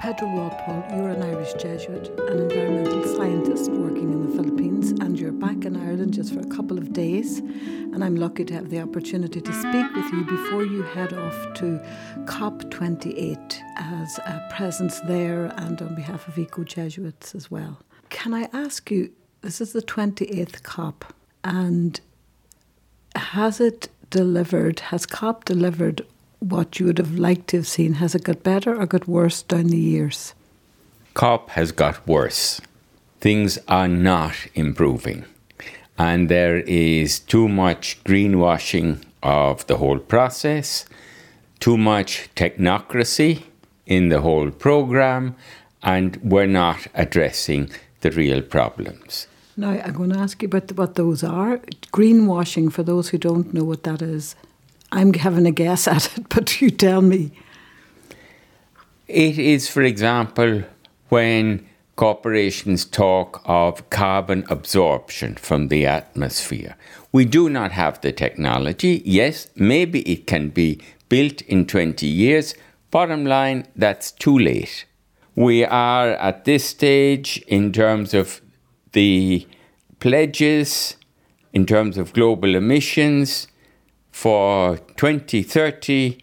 Pedro Walpole, you're an Irish Jesuit, an environmental scientist working in the Philippines, and you're back in Ireland just for a couple of days. And I'm lucky to have the opportunity to speak with you before you head off to COP28 as a presence there and on behalf of Eco Jesuits as well. Can I ask you, this is the 28th COP, and has it delivered, has COP delivered what you would have liked to have seen? Has it got better or got worse down the years? COP has got worse. Things are not improving. And there is too much greenwashing of the whole process, too much technocracy in the whole program, and we're not addressing the real problems. Now, I'm going to ask you about what those are. Greenwashing, for those who don't know what that is, I'm having a guess at it, but you tell me. It is, for example, when corporations talk of carbon absorption from the atmosphere. We do not have the technology. Yes, maybe it can be built in 20 years. Bottom line, that's too late. We are at this stage in terms of the pledges, in terms of global emissions, for 2030,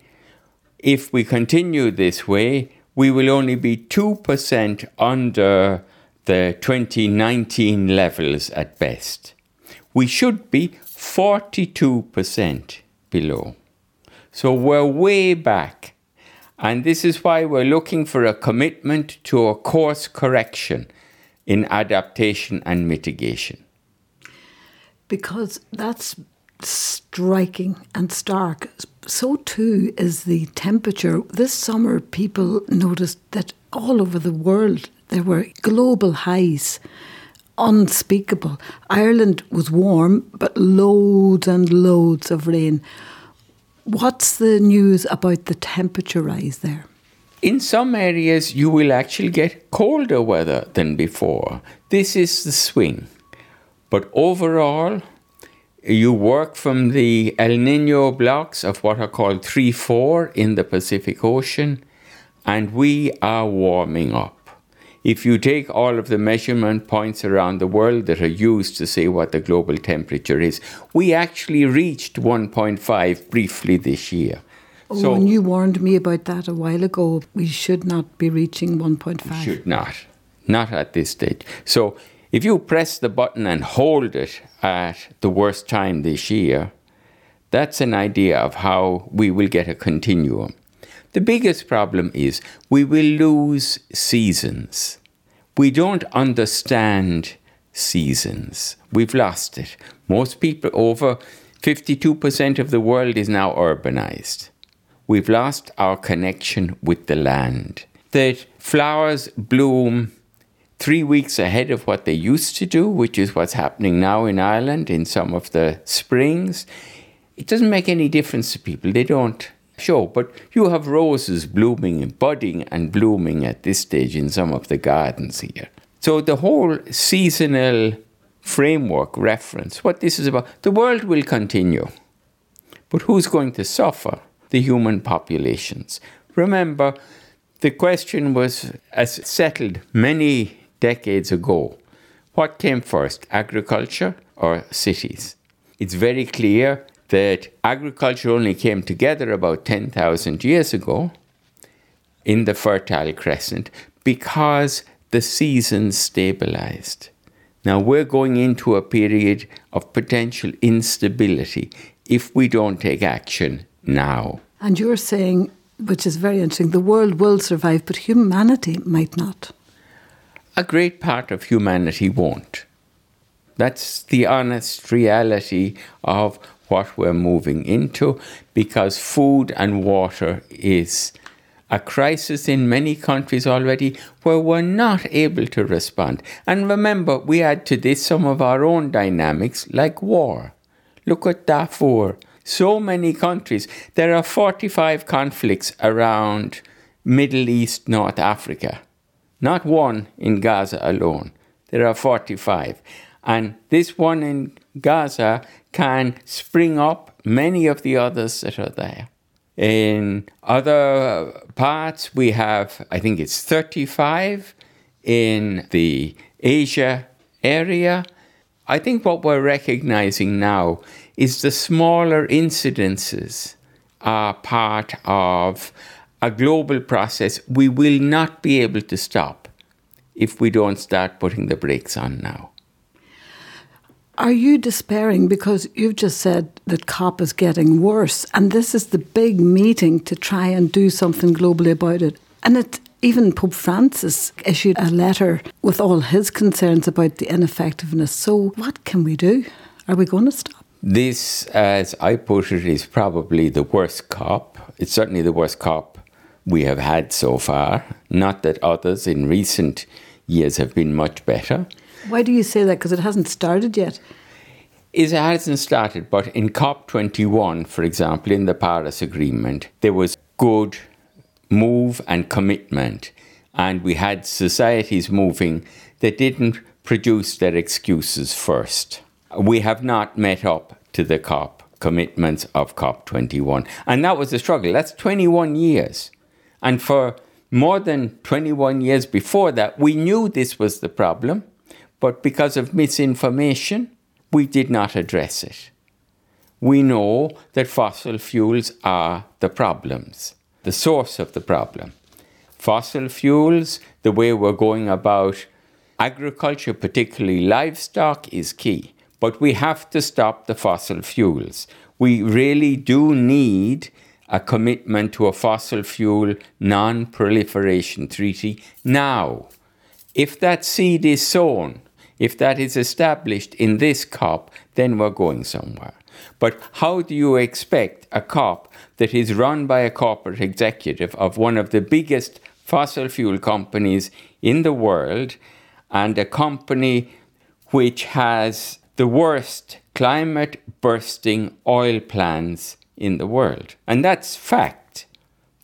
if we continue this way, we will only be 2% under the 2019 levels at best. We should be 42% below. So we're way back. And this is why we're looking for a commitment to a course correction in adaptation and mitigation. Because that's striking and stark. So too is the temperature. This summer, people noticed that all over the world there were global highs, unspeakable. Ireland was warm, but loads and loads of rain. What's the news about the temperature rise there? In some areas, you will actually get colder weather than before. This is the swing. But overall, you work from the El Nino blocks of what are called 3 4 in the Pacific Ocean, and we are warming up. If you take all of the measurement points around the world that are used to say what the global temperature is, we actually reached 1.5 briefly this year. Oh, so, and you warned me about that a while ago. We should not be reaching 1.5. Should not. Not at this stage. So if you press the button and hold it at the worst time this year, that's an idea of how we will get a continuum. The biggest problem is we will lose seasons. We don't understand seasons. We've lost it. Most people, over 52% of the world is now urbanized. We've lost our connection with the land. That flowers bloom three weeks ahead of what they used to do, which is what's happening now in Ireland in some of the springs. It doesn't make any difference to people. They don't show. But you have roses blooming and budding and blooming at this stage in some of the gardens here. So the whole seasonal framework reference, what this is about, the world will continue. But who's going to suffer? The human populations. Remember, the question was as settled many decades ago. What came first, agriculture or cities? It's very clear that agriculture only came together about 10,000 years ago in the Fertile Crescent because the seasons stabilized. Now we're going into a period of potential instability if we don't take action now. And you're saying, which is very interesting, the world will survive, but humanity might not a great part of humanity won't. That's the honest reality of what we're moving into because food and water is a crisis in many countries already where we're not able to respond. And remember, we add to this some of our own dynamics like war. Look at Darfur. So many countries. There are 45 conflicts around Middle East, North Africa not one in Gaza alone. There are 45. And this one in Gaza can spring up many of the others that are there. In other parts, we have, I think it's 35 in the Asia area. I think what we're recognizing now is the smaller incidences are part of a global process we will not be able to stop if we don't start putting the brakes on now. Are you despairing because you've just said that COP is getting worse and this is the big meeting to try and do something globally about it? And it, even Pope Francis issued a letter with all his concerns about the ineffectiveness. So, what can we do? Are we going to stop? This, as I put it, is probably the worst COP. It's certainly the worst COP we have had so far. Not that others in recent years have been much better. Why do you say that? Because it hasn't started yet. It hasn't started, but in COP21, for example, in the Paris Agreement, there was good move and commitment, and we had societies moving that didn't produce their excuses first. We have not met up to the COP commitments of COP21, and that was the struggle. That's 21 years. And for more than 21 years before that, we knew this was the problem. But because of misinformation, we did not address it. We know that fossil fuels are the problems, the source of the problem. Fossil fuels, the way we're going about agriculture, particularly livestock, is key. But we have to stop the fossil fuels. We really do need a commitment to a fossil fuel non proliferation treaty now. If that seed is sown, if that is established in this COP, then we're going somewhere. But how do you expect a COP that is run by a corporate executive of one of the biggest fossil fuel companies in the world and a company which has the worst climate bursting oil plans in the world? And that's fact.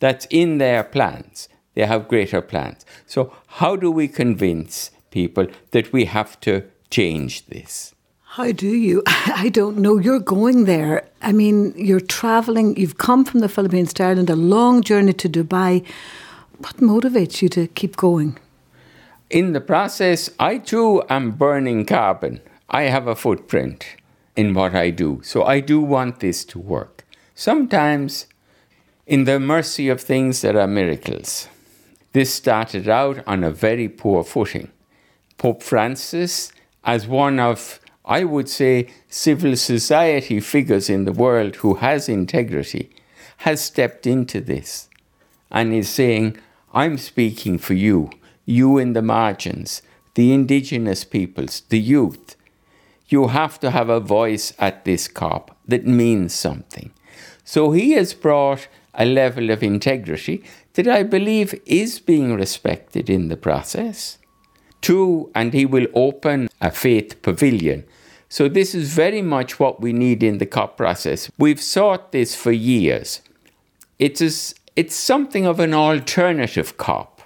That's in their plans. They have greater plans. So, how do we convince people that we have to change this. How do you? I don't know. You're going there. I mean, you're traveling, you've come from the Philippines to Ireland, a long journey to Dubai. What motivates you to keep going? In the process, I too am burning carbon. I have a footprint in what I do. So I do want this to work. Sometimes, in the mercy of things, there are miracles. This started out on a very poor footing. Pope Francis, as one of, I would say, civil society figures in the world who has integrity, has stepped into this and is saying, I'm speaking for you, you in the margins, the indigenous peoples, the youth. You have to have a voice at this COP that means something. So he has brought a level of integrity that I believe is being respected in the process. Two, and he will open a faith pavilion. So, this is very much what we need in the COP process. We've sought this for years. It is, it's something of an alternative COP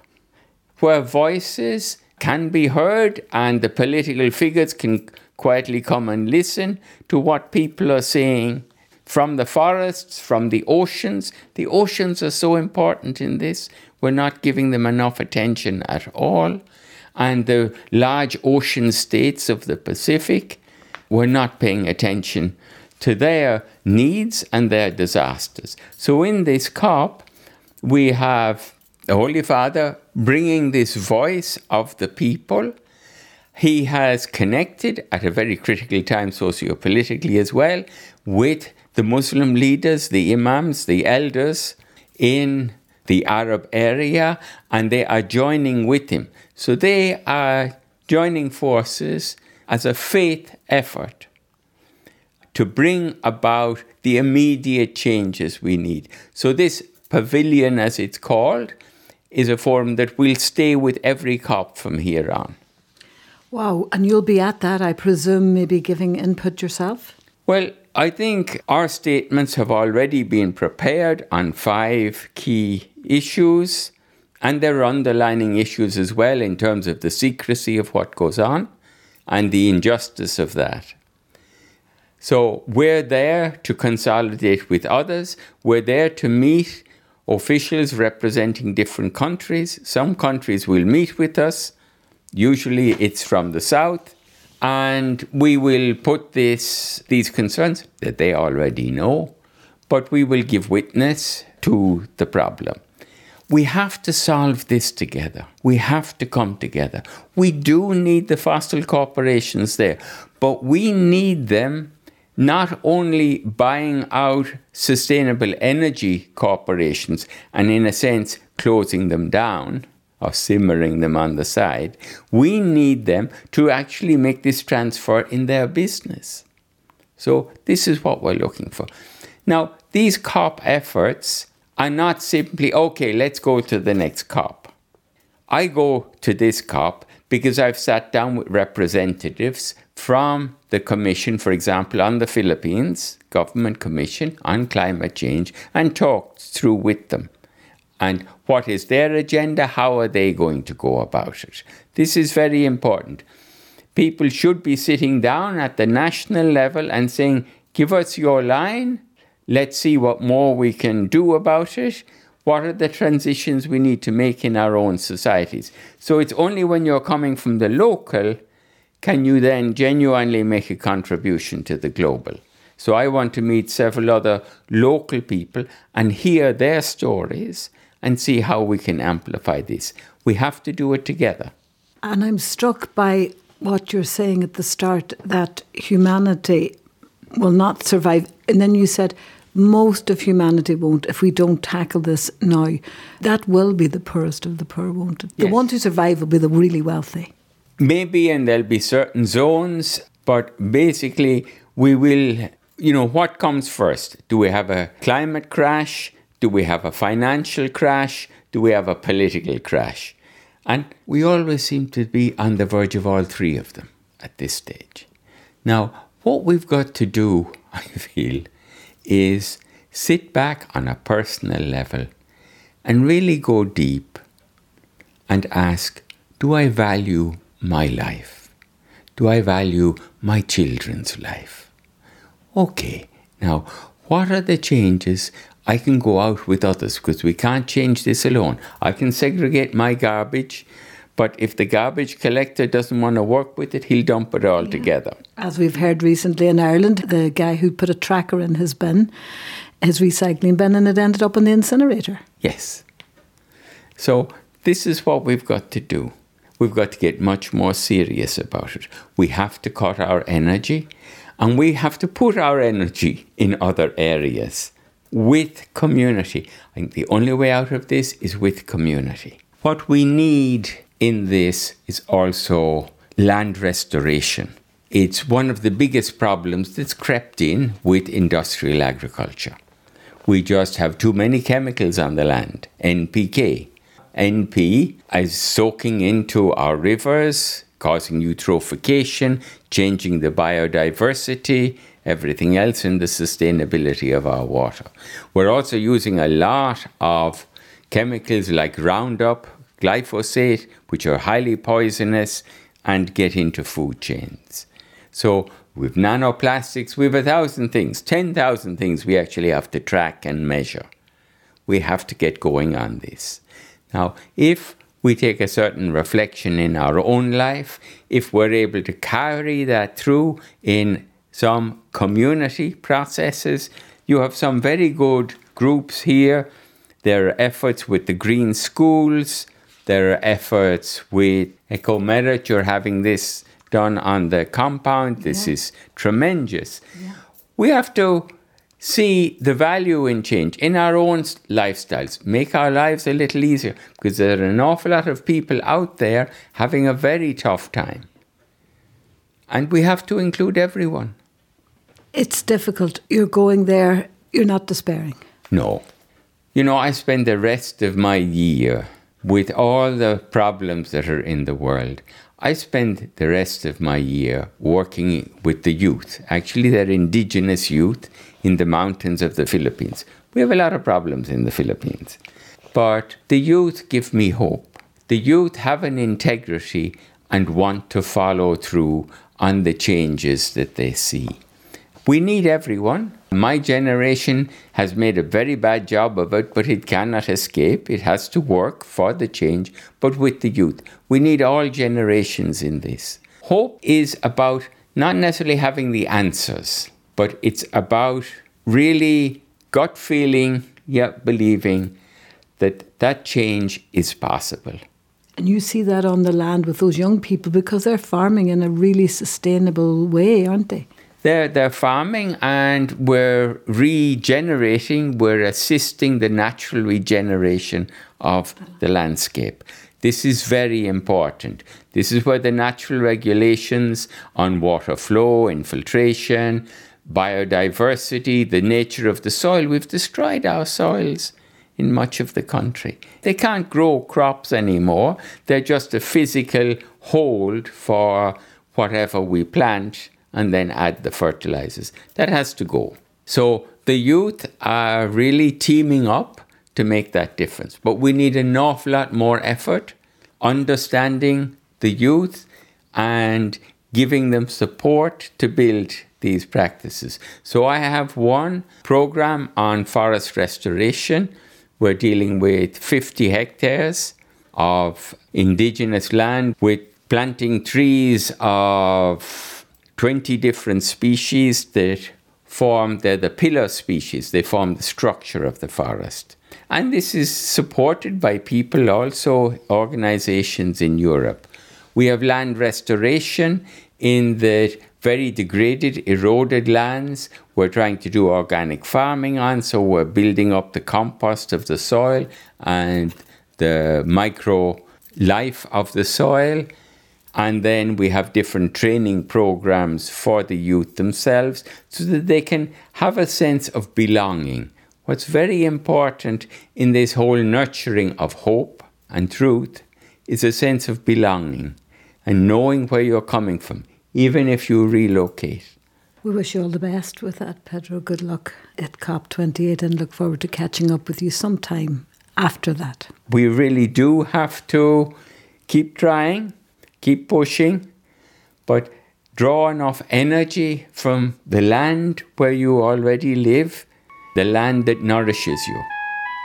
where voices can be heard and the political figures can quietly come and listen to what people are saying from the forests, from the oceans. The oceans are so important in this. We're not giving them enough attention at all and the large ocean states of the Pacific we're not paying attention to their needs and their disasters. So, in this COP, we have the Holy Father bringing this voice of the people. He has connected at a very critical time, sociopolitically as well, with the Muslim leaders, the imams, the elders in the Arab area, and they are joining with him. So they are joining forces as a faith effort to bring about the immediate changes we need. So this pavilion, as it's called, is a forum that will stay with every COP from here on. Wow, and you'll be at that, I presume, maybe giving input yourself? Well, I think our statements have already been prepared on five key issues and there are underlining issues as well in terms of the secrecy of what goes on and the injustice of that. So we're there to consolidate with others. We're there to meet officials representing different countries. Some countries will meet with us. Usually it's from the south. And we will put this, these concerns that they already know, but we will give witness to the problem. We have to solve this together. We have to come together. We do need the fossil corporations there, but we need them not only buying out sustainable energy corporations and, in a sense, closing them down or simmering them on the side, we need them to actually make this transfer in their business. So, this is what we're looking for. Now, these COP efforts are not simply, okay, let's go to the next COP. I go to this COP because I've sat down with representatives from the Commission, for example, on the Philippines, Government Commission on Climate Change, and talked through with them. And what is their agenda? How are they going to go about it? This is very important. People should be sitting down at the national level and saying, Give us your line, let's see what more we can do about it. What are the transitions we need to make in our own societies? So it's only when you're coming from the local can you then genuinely make a contribution to the global. So I want to meet several other local people and hear their stories and see how we can amplify this. We have to do it together. And I'm struck by what you're saying at the start that humanity will not survive. And then you said most of humanity won't if we don't tackle this now. That will be the poorest of the poor, won't it? The yes. ones who survive will be the really wealthy. Maybe, and there'll be certain zones, but basically, we will, you know, what comes first? Do we have a climate crash? Do we have a financial crash? Do we have a political crash? And we always seem to be on the verge of all three of them at this stage. Now, what we've got to do, I feel, is sit back on a personal level and really go deep and ask Do I value my life? Do I value my children's life? Okay, now what are the changes I can go out with others because we can't change this alone? I can segregate my garbage but if the garbage collector doesn't want to work with it, he'll dump it all yeah. together. As we've heard recently in Ireland, the guy who put a tracker in his bin, his recycling bin, and it ended up in the incinerator. Yes. So this is what we've got to do. We've got to get much more serious about it. We have to cut our energy and we have to put our energy in other areas with community. I think the only way out of this is with community. What we need in this is also land restoration. It's one of the biggest problems that's crept in with industrial agriculture. We just have too many chemicals on the land, NPK. NP is soaking into our rivers, causing eutrophication, changing the biodiversity, everything else in the sustainability of our water. We're also using a lot of chemicals like Roundup, glyphosate, which are highly poisonous and get into food chains. So with nanoplastics, we have a thousand things, 10,000 things we actually have to track and measure. We have to get going on this. Now, if we take a certain reflection in our own life, if we're able to carry that through in some community processes, you have some very good groups here. There are efforts with the green schools, there are efforts with EcoMerit. You're having this done on the compound. This yeah. is tremendous. Yeah. We have to see the value in change in our own lifestyles, make our lives a little easier because there are an awful lot of people out there having a very tough time. And we have to include everyone. It's difficult. You're going there, you're not despairing. No. You know, I spend the rest of my year with all the problems that are in the world, I spend the rest of my year working with the youth. Actually, they're indigenous youth in the mountains of the Philippines. We have a lot of problems in the Philippines. But the youth give me hope. The youth have an integrity and want to follow through on the changes that they see. We need everyone. My generation has made a very bad job of it, but it cannot escape. It has to work for the change, but with the youth. We need all generations in this. Hope is about not necessarily having the answers, but it's about really gut feeling, yet believing that that change is possible. And you see that on the land with those young people because they're farming in a really sustainable way, aren't they? They're, they're farming and we're regenerating, we're assisting the natural regeneration of the landscape. This is very important. This is where the natural regulations on water flow, infiltration, biodiversity, the nature of the soil, we've destroyed our soils in much of the country. They can't grow crops anymore, they're just a physical hold for whatever we plant and then add the fertilizers. That has to go. So the youth are really teaming up to make that difference. But we need an awful lot more effort, understanding the youth and giving them support to build these practices. So I have one program on forest restoration. We're dealing with 50 hectares of indigenous land with planting trees of 20 different species that form, they're the pillar species, they form the structure of the forest. And this is supported by people, also organizations in Europe. We have land restoration in the very degraded, eroded lands. We're trying to do organic farming on, so we're building up the compost of the soil and the micro life of the soil. And then we have different training programs for the youth themselves so that they can have a sense of belonging. What's very important in this whole nurturing of hope and truth is a sense of belonging and knowing where you're coming from, even if you relocate. We wish you all the best with that, Pedro. Good luck at COP28 and look forward to catching up with you sometime after that. We really do have to keep trying keep pushing, but draw enough energy from the land where you already live, the land that nourishes you,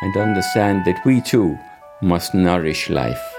and understand that we too must nourish life.